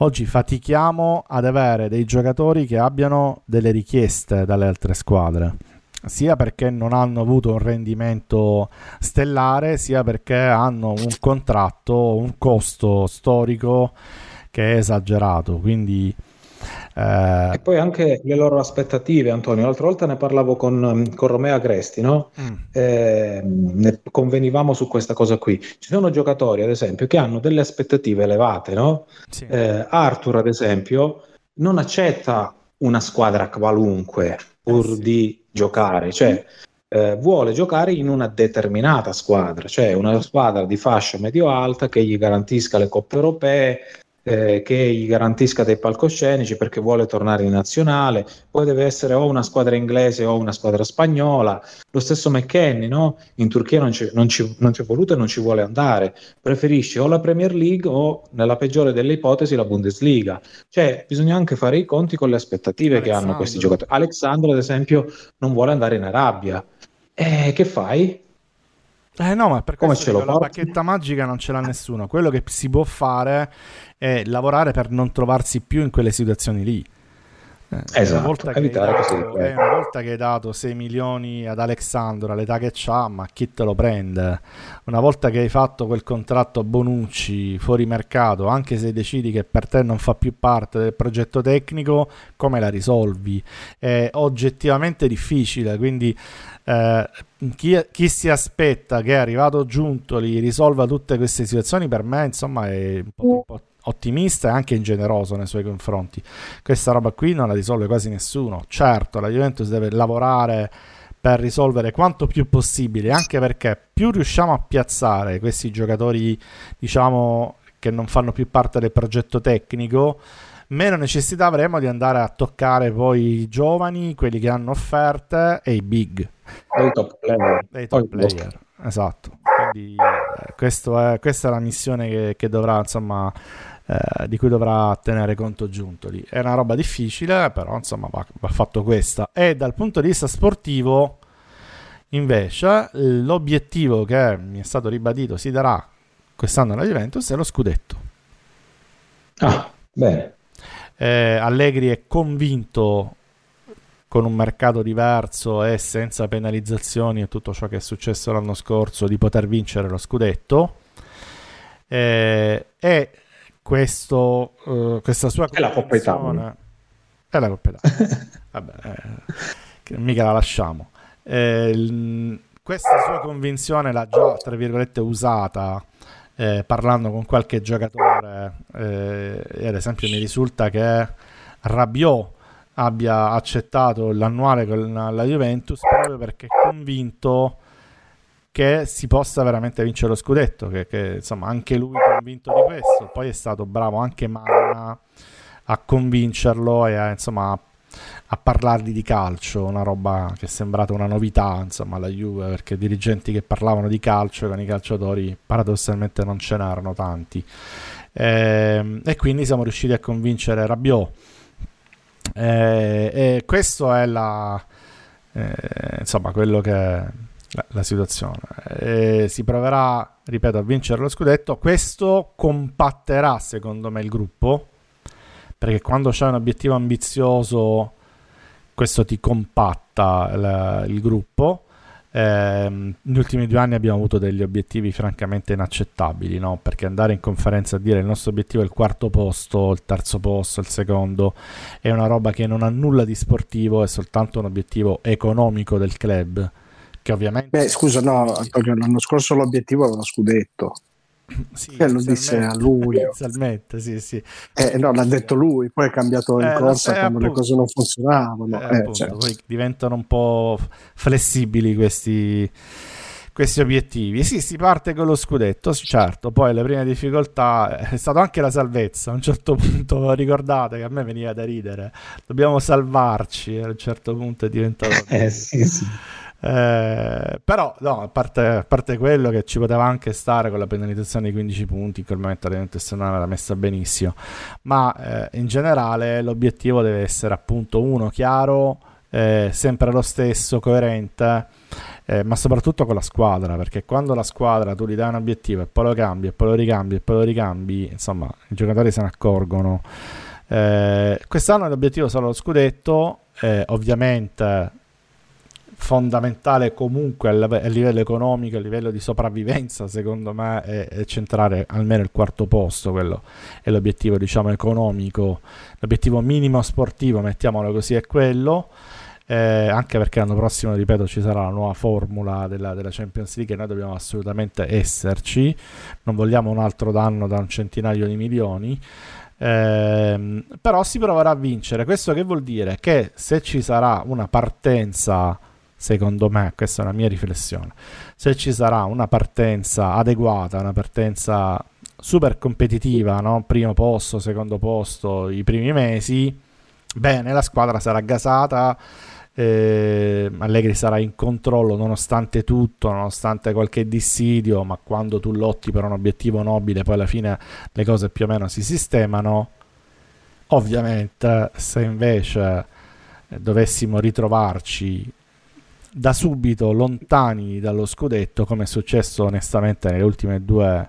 Oggi fatichiamo ad avere dei giocatori che abbiano delle richieste dalle altre squadre. Sia perché non hanno avuto un rendimento stellare, sia perché hanno un contratto, un costo storico che è esagerato. Quindi eh... E poi anche le loro aspettative, Antonio. L'altra volta ne parlavo con, con Romeo Agresti, no? Mm. Eh, ne convenivamo su questa cosa qui. Ci sono giocatori, ad esempio, che hanno delle aspettative elevate, no? Sì. Eh, Arthur, ad esempio, non accetta una squadra qualunque pur eh sì. di giocare, cioè eh, vuole giocare in una determinata squadra, cioè una squadra di fascia medio-alta che gli garantisca le coppe europee, eh, che gli garantisca dei palcoscenici perché vuole tornare in nazionale, poi deve essere o una squadra inglese o una squadra spagnola, lo stesso McKenny no? in Turchia non, ci, non, ci, non ci è voluto e non ci vuole andare, preferisce o la Premier League o nella peggiore delle ipotesi la Bundesliga, cioè bisogna anche fare i conti con le aspettative Alexandro. che hanno questi giocatori. Alexandro ad esempio non vuole andare in Arabia, e che fai? Eh no, ma per Come ce dico, la bacchetta magica non ce l'ha nessuno. Quello che si può fare è lavorare per non trovarsi più in quelle situazioni lì. Eh, esatto, una volta, dato, eh, una volta, che hai dato 6 milioni ad Alexandro all'età che ha, ma chi te lo prende? Una volta che hai fatto quel contratto Bonucci fuori mercato, anche se decidi che per te non fa più parte del progetto tecnico, come la risolvi? È oggettivamente difficile, quindi eh, chi, chi, si aspetta che è arrivato Giuntoli risolva tutte queste situazioni, per me insomma è un po', un po ottimista e anche ingeneroso nei suoi confronti. Questa roba qui non la risolve quasi nessuno. Certo, la Juventus deve lavorare per risolvere quanto più possibile, anche perché più riusciamo a piazzare questi giocatori, diciamo, che non fanno più parte del progetto tecnico, meno necessità avremo di andare a toccare poi i giovani, quelli che hanno offerte e i big. E i top player. E i top player. Esatto. Quindi eh, è, questa è la missione che, che dovrà, insomma, eh, di cui dovrà tenere conto Giuntoli. È una roba difficile, però insomma va, va fatto questa. E dal punto di vista sportivo, invece, l'obiettivo che mi è stato ribadito si darà quest'anno alla Juventus è lo scudetto. Ah, bene. Eh, Allegri è convinto con un mercato diverso e senza penalizzazioni e tutto ciò che è successo l'anno scorso di poter vincere lo scudetto. Eh, e questo, uh, questa sua è la Coppa Italia. è la Coppa Italia. Vabbè eh, mica la lasciamo. Eh, questa sua convinzione l'ha già tra virgolette usata eh, parlando con qualche giocatore eh, ad esempio mi risulta che Rabiot abbia accettato l'annuale con la Juventus proprio perché è convinto che si possa veramente vincere lo scudetto, che, che insomma anche lui è convinto di questo, poi è stato bravo anche Manna a convincerlo e a, insomma a parlargli di calcio, una roba che è sembrata una novità, insomma, alla Juve, perché dirigenti che parlavano di calcio con i calciatori paradossalmente non ce n'erano tanti. Eh, e quindi siamo riusciti a convincere Rabiot. Eh, e questo è la, eh, insomma, quello che la, situazione. Eh, si proverà, ripeto, a vincere lo scudetto. Questo compatterà, secondo me, il gruppo. Perché quando c'è un obiettivo ambizioso questo ti compatta la, il gruppo. Eh, ultimi due anni abbiamo avuto degli obiettivi francamente inaccettabili, no? perché andare in conferenza a dire il nostro obiettivo è il quarto posto, il terzo posto, il secondo, è una roba che non ha nulla di sportivo, è soltanto un obiettivo economico del club. Che ovviamente... Beh, scusa, no, l'anno scorso l'obiettivo era uno scudetto. Sì, eh, lo disse a luglio. Inizialmente, sì, sì. Eh, no, l'ha detto lui, poi è cambiato in eh, corsa quando appunto, le cose non funzionavano. Eh, appunto, cioè. Poi diventano un po' flessibili questi, questi obiettivi. Sì, si parte con lo scudetto, certo, poi le prime difficoltà è stata anche la salvezza. A un certo punto ricordate che a me veniva da ridere, dobbiamo salvarci, a un certo punto è diventato... eh sì, sì. Eh, però no, a parte, a parte, quello che ci poteva anche stare con la penalizzazione di 15 punti in quel momento l'orientazione era messa benissimo. Ma eh, in generale l'obiettivo deve essere appunto uno chiaro eh, sempre lo stesso coerente eh, ma soprattutto con la squadra perché quando la squadra tu gli dai un obiettivo e poi lo cambi e poi lo ricambi e poi lo ricambi insomma i giocatori se ne accorgono. Eh, quest'anno l'obiettivo sarà lo scudetto eh, ovviamente fondamentale comunque a livello economico, a livello di sopravvivenza, secondo me, è, è, centrare almeno il quarto posto, quello è l'obiettivo diciamo economico, l'obiettivo minimo sportivo, mettiamolo così, è quello. Eh, anche perché l'anno prossimo, ripeto, ci sarà la nuova formula della, della, Champions League e noi dobbiamo assolutamente esserci, non vogliamo un altro danno da un centinaio di milioni. Eh, però si proverà a vincere. Questo che vuol dire? Che se ci sarà una partenza secondo me, questa è una mia riflessione, se ci sarà una partenza adeguata, una partenza super competitiva, no? primo posto, secondo posto, i primi mesi, bene, la squadra sarà gasata, eh, Allegri sarà in controllo nonostante tutto, nonostante qualche dissidio, ma quando tu lotti per un obiettivo nobile, poi alla fine le cose più o meno si sistemano. Ovviamente, se invece dovessimo ritrovarci da subito lontani dallo scudetto, come è successo onestamente nelle ultime due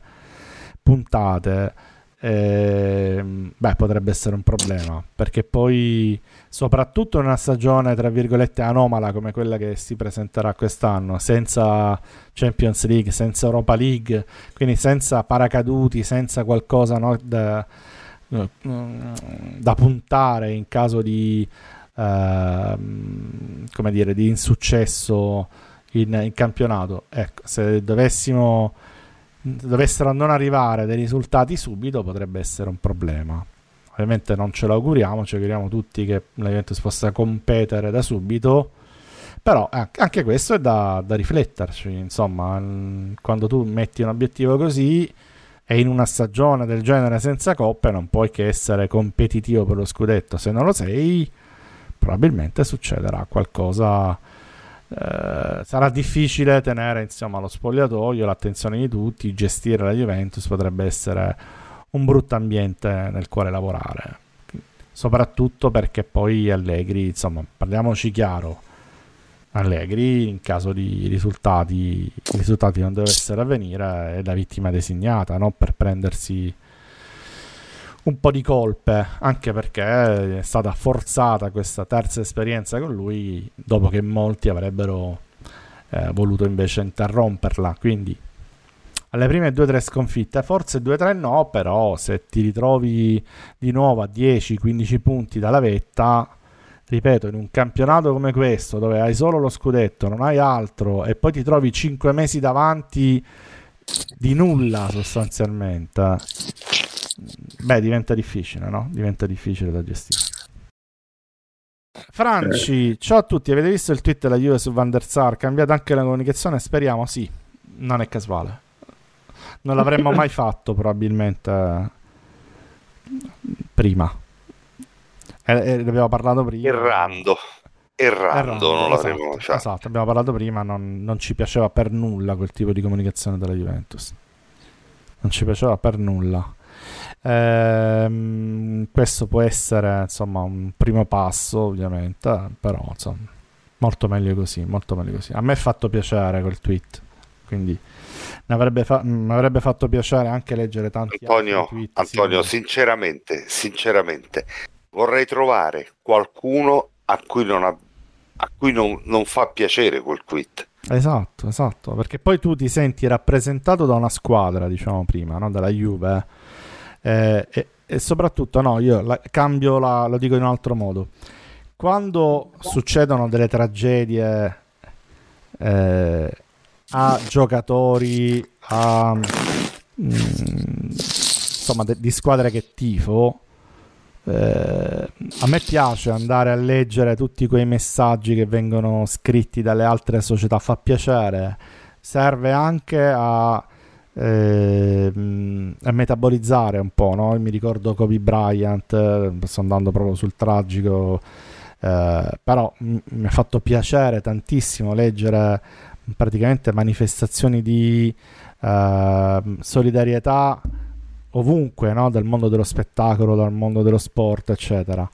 puntate, eh, beh, potrebbe essere un problema perché poi, soprattutto in una stagione tra virgolette anomala come quella che si presenterà quest'anno, senza Champions League, senza Europa League, quindi senza paracaduti, senza qualcosa no, da, da puntare in caso di come dire, di insuccesso in, in campionato. Ecco, se dovessimo dovessero non arrivare dei risultati subito potrebbe essere un problema. Ovviamente non ce l'auguriamo, ci auguriamo tutti che la Juventus possa competere da subito, però anche questo è da, da, rifletterci, insomma, quando tu metti un obiettivo così e in una stagione del genere senza coppe non puoi che essere competitivo per lo scudetto, se non lo sei probabilmente succederà qualcosa. Eh, sarà difficile tenere insomma lo spogliatoio, l'attenzione di tutti, gestire la Juventus potrebbe essere un brutto ambiente nel quale lavorare. Soprattutto perché poi Allegri, insomma, parliamoci chiaro. Allegri, in caso di risultati, risultati non dovessero avvenire, è la vittima designata no? per prendersi un po' di colpe, anche perché è stata forzata questa terza esperienza con lui dopo che molti avrebbero eh, voluto invece interromperla. Quindi alle prime due o tre sconfitte, forse due o tre no, però se ti ritrovi di nuovo a 10-15 punti dalla vetta, ripeto, in un campionato come questo, dove hai solo lo scudetto, non hai altro, e poi ti trovi 5 mesi davanti di nulla sostanzialmente beh, diventa difficile, no? Diventa difficile da gestire. Franci, ciao a tutti. Avete visto il tweet della Juve su Van der Sar? Cambiata anche la comunicazione? Speriamo, sì. Non è casuale. Non l'avremmo mai fatto, probabilmente, prima. È eh, eh, ne abbiamo parlato prima. Errando. Errando, Errando, non esatto, l'avremmo cioè, esatto, abbiamo parlato prima, non, non ci piaceva per nulla quel tipo di comunicazione della Juventus. Non ci piaceva per nulla. Ehm, questo può essere insomma un primo passo, ovviamente, però insomma, molto meglio così, molto meglio così. A me è fatto piacere quel tweet, quindi mi avrebbe, fa- avrebbe fatto piacere anche leggere tanti Antonio, altri tweet. Antonio sì. sinceramente, sinceramente, vorrei trovare qualcuno a cui non, ha- a cui non, non fa piacere quel tweet. Esatto, esatto, perché poi tu ti senti rappresentato da una squadra, diciamo prima, no? dalla Juve, eh, e, e soprattutto, no, io la- cambio, la, lo dico in un altro modo, quando succedono delle tragedie eh, a giocatori, a, mm, insomma, de- di squadre che tifo, eh, a me piace andare a leggere tutti quei messaggi che vengono scritti dalle altre società, fa piacere, serve anche a, ehm, a metabolizzare un po'. No? Mi ricordo Kobe Bryant, eh, sto andando proprio sul tragico, eh, però mi ha fatto piacere tantissimo leggere praticamente manifestazioni di eh, solidarietà ovunque, no? dal mondo dello spettacolo, dal mondo dello sport, eccetera.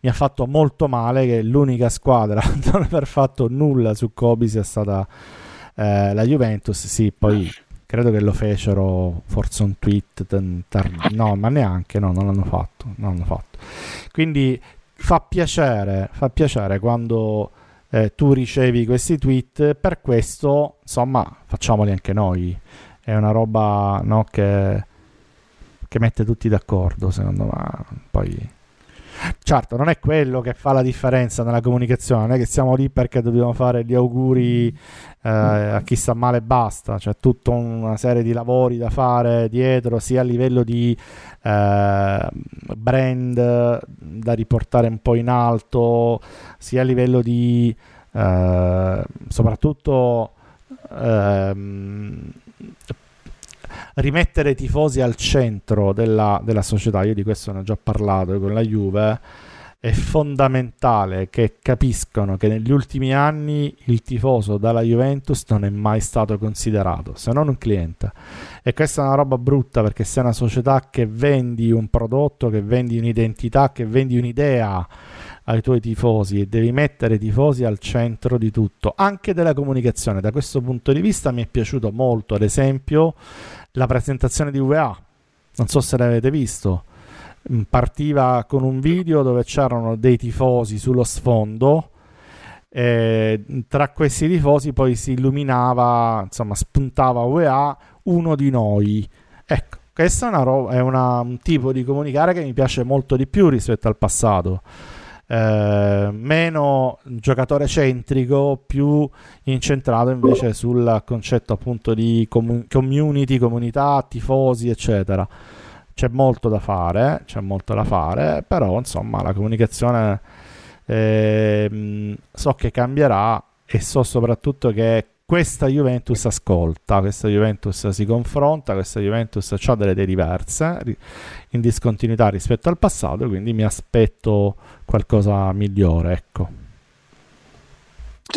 Mi ha fatto molto male che l'unica squadra a non aver fatto nulla su Kobe sia stata eh, la Juventus. Sì, poi credo che lo fecero forse un tweet, tar- no, ma neanche, no, non l'hanno fatto, non l'hanno fatto. Quindi fa piacere, fa piacere quando eh, tu ricevi questi tweet, per questo, insomma, facciamoli anche noi. È una roba no, che che mette tutti d'accordo, secondo me. Poi, certo, non è quello che fa la differenza nella comunicazione, non è che siamo lì perché dobbiamo fare gli auguri eh, a chi sta male e basta, c'è tutta una serie di lavori da fare dietro, sia a livello di eh, brand da riportare un po' in alto, sia a livello di eh, soprattutto ehm, rimettere i tifosi al centro della, della società, io di questo ne ho già parlato con la Juve, è fondamentale che capiscono che negli ultimi anni il tifoso dalla Juventus non è mai stato considerato, se non un cliente. E questa è una roba brutta perché sei una società che vendi un prodotto, che vendi un'identità, che vendi un'idea ai tuoi tifosi e devi mettere i tifosi al centro di tutto, anche della comunicazione. Da questo punto di vista mi è piaciuto molto, ad esempio, la presentazione di UVA. Non so se l'avete visto. Mm, Partiva con un video dove c'erano dei tifosi sullo sfondo. E tra questi tifosi poi si illuminava, insomma, spuntava UEA uno di noi. Ecco, questo è, una ro- è una- un tipo di comunicare che mi piace molto di più rispetto al passato. Eh, meno giocatore centrico, più incentrato invece sul concetto appunto di comu- community, comunità, tifosi, eccetera. C'è molto da fare, c'è molto da fare, però insomma la comunicazione ehm, so che cambierà e so soprattutto che questa Juventus ascolta, questa Juventus si confronta, questa Juventus ha delle idee diverse in discontinuità rispetto al passato, quindi mi aspetto qualcosa migliore, ecco.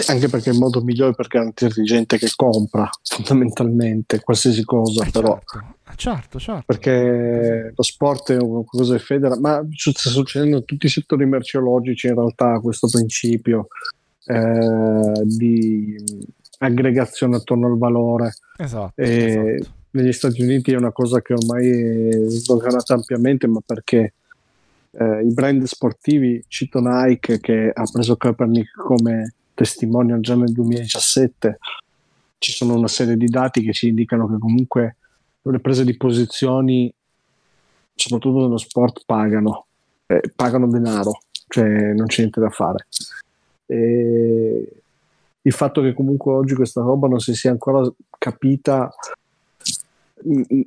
Anche perché è il modo migliore per garantirti gente che compra fondamentalmente qualsiasi cosa, Eh, però certo, eh, certo, certo. perché lo sport è un qualcosa che federa, ma sta succedendo in tutti i settori merceologici in realtà questo principio eh, di aggregazione attorno al valore. Esatto, esatto. negli Stati Uniti è una cosa che ormai è sdoganata ampiamente, ma perché eh, i brand sportivi, cito Nike che ha preso Kaepernick come testimonial già nel 2017, ci sono una serie di dati che ci indicano che comunque le prese di posizioni, soprattutto nello sport, pagano, eh, pagano denaro, cioè non c'è niente da fare. E il fatto che comunque oggi questa roba non si sia ancora capita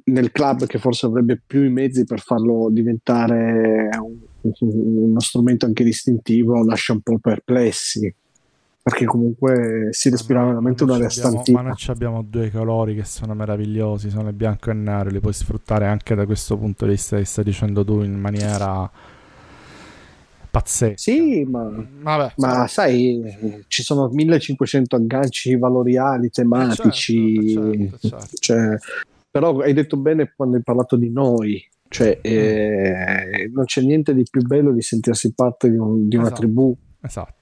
nel club che forse avrebbe più i mezzi per farlo diventare un- uno strumento anche distintivo lascia un po' perplessi perché comunque si respira veramente abbiamo- stantina Ma noi abbiamo due colori che sono meravigliosi, sono il bianco e il nero, li puoi sfruttare anche da questo punto di vista che stai dicendo tu in maniera pazzesca. Sì, ma, Vabbè, ma sai, ci sono 1500 agganci valoriali, tematici. certo, certo, certo. Cioè, però hai detto bene quando hai parlato di noi. Cioè, eh, non c'è niente di più bello di sentirsi parte di, un- di una Esatto. tribù. Esatto.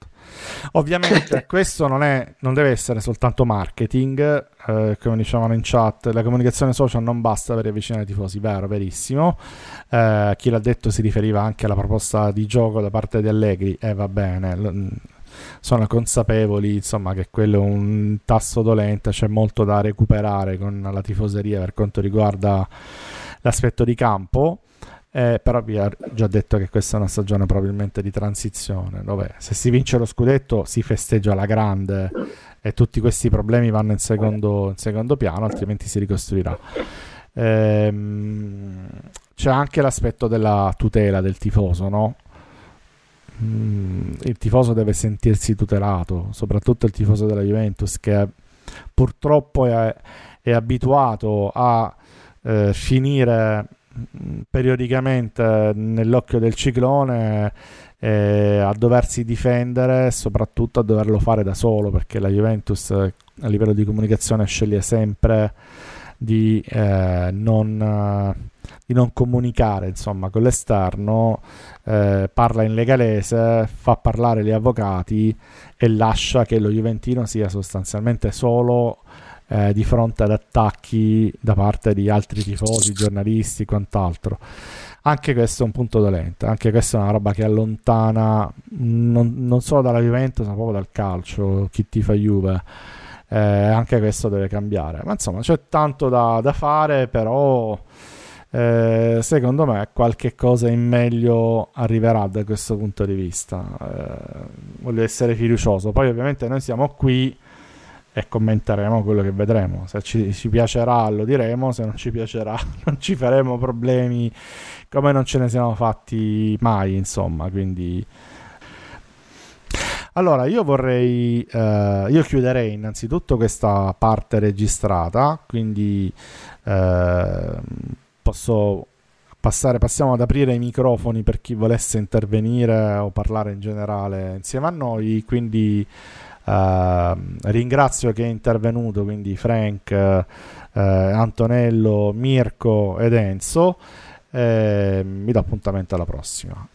Ovviamente questo non, è, non deve essere soltanto marketing, eh, come dicevano in chat, la comunicazione social non basta per avvicinare i tifosi, vero, verissimo. Eh, chi l'ha detto si riferiva anche alla proposta di gioco da parte di Allegri, e va bene, l- sono consapevoli insomma che quello è un tasto dolente, c'è molto da recuperare con la tifoseria per quanto riguarda l'aspetto di campo. Eh, però vi ho già detto che questa è una stagione probabilmente di transizione dove se si vince lo scudetto si festeggia alla grande e tutti questi problemi vanno in secondo, in secondo piano altrimenti si ricostruirà Ehm, c'è anche l'aspetto della tutela del tifoso no? Mm, il tifoso deve sentirsi tutelato soprattutto il tifoso della Juventus che purtroppo è, è abituato a eh, finire periodicamente nell'occhio del ciclone eh, a doversi difendere e soprattutto a doverlo fare da solo perché la Juventus eh, a livello di comunicazione sceglie sempre di, eh, non, eh, di non comunicare insomma con l'esterno eh, parla in legalese fa parlare gli avvocati e lascia che lo Juventino sia sostanzialmente solo eh, di fronte ad attacchi da parte di altri tifosi, giornalisti, quant'altro. Anche questo è un punto dolente, anche questa è una roba che allontana non, non solo dalla Juventus, ma proprio dal calcio, chi tifa Juve. Eh, anche questo deve cambiare. Ma insomma, c'è tanto da, da fare, però eh, secondo me qualche cosa in meglio arriverà da questo punto di vista. Eh, voglio essere fiducioso. Poi ovviamente noi siamo qui e commenteremo quello che vedremo. Se ci, ci piacerà lo diremo, se non ci piacerà non ci faremo problemi come non ce ne siamo fatti mai, insomma, quindi allora, io vorrei, eh, io chiuderei innanzitutto questa parte registrata, quindi eh, posso passare, passiamo ad aprire i microfoni per chi volesse intervenire o parlare in generale insieme a noi, quindi eh, ringrazio chi è intervenuto, quindi Frank, eh, Antonello, Mirko ed Enzo, e mi do appuntamento alla prossima.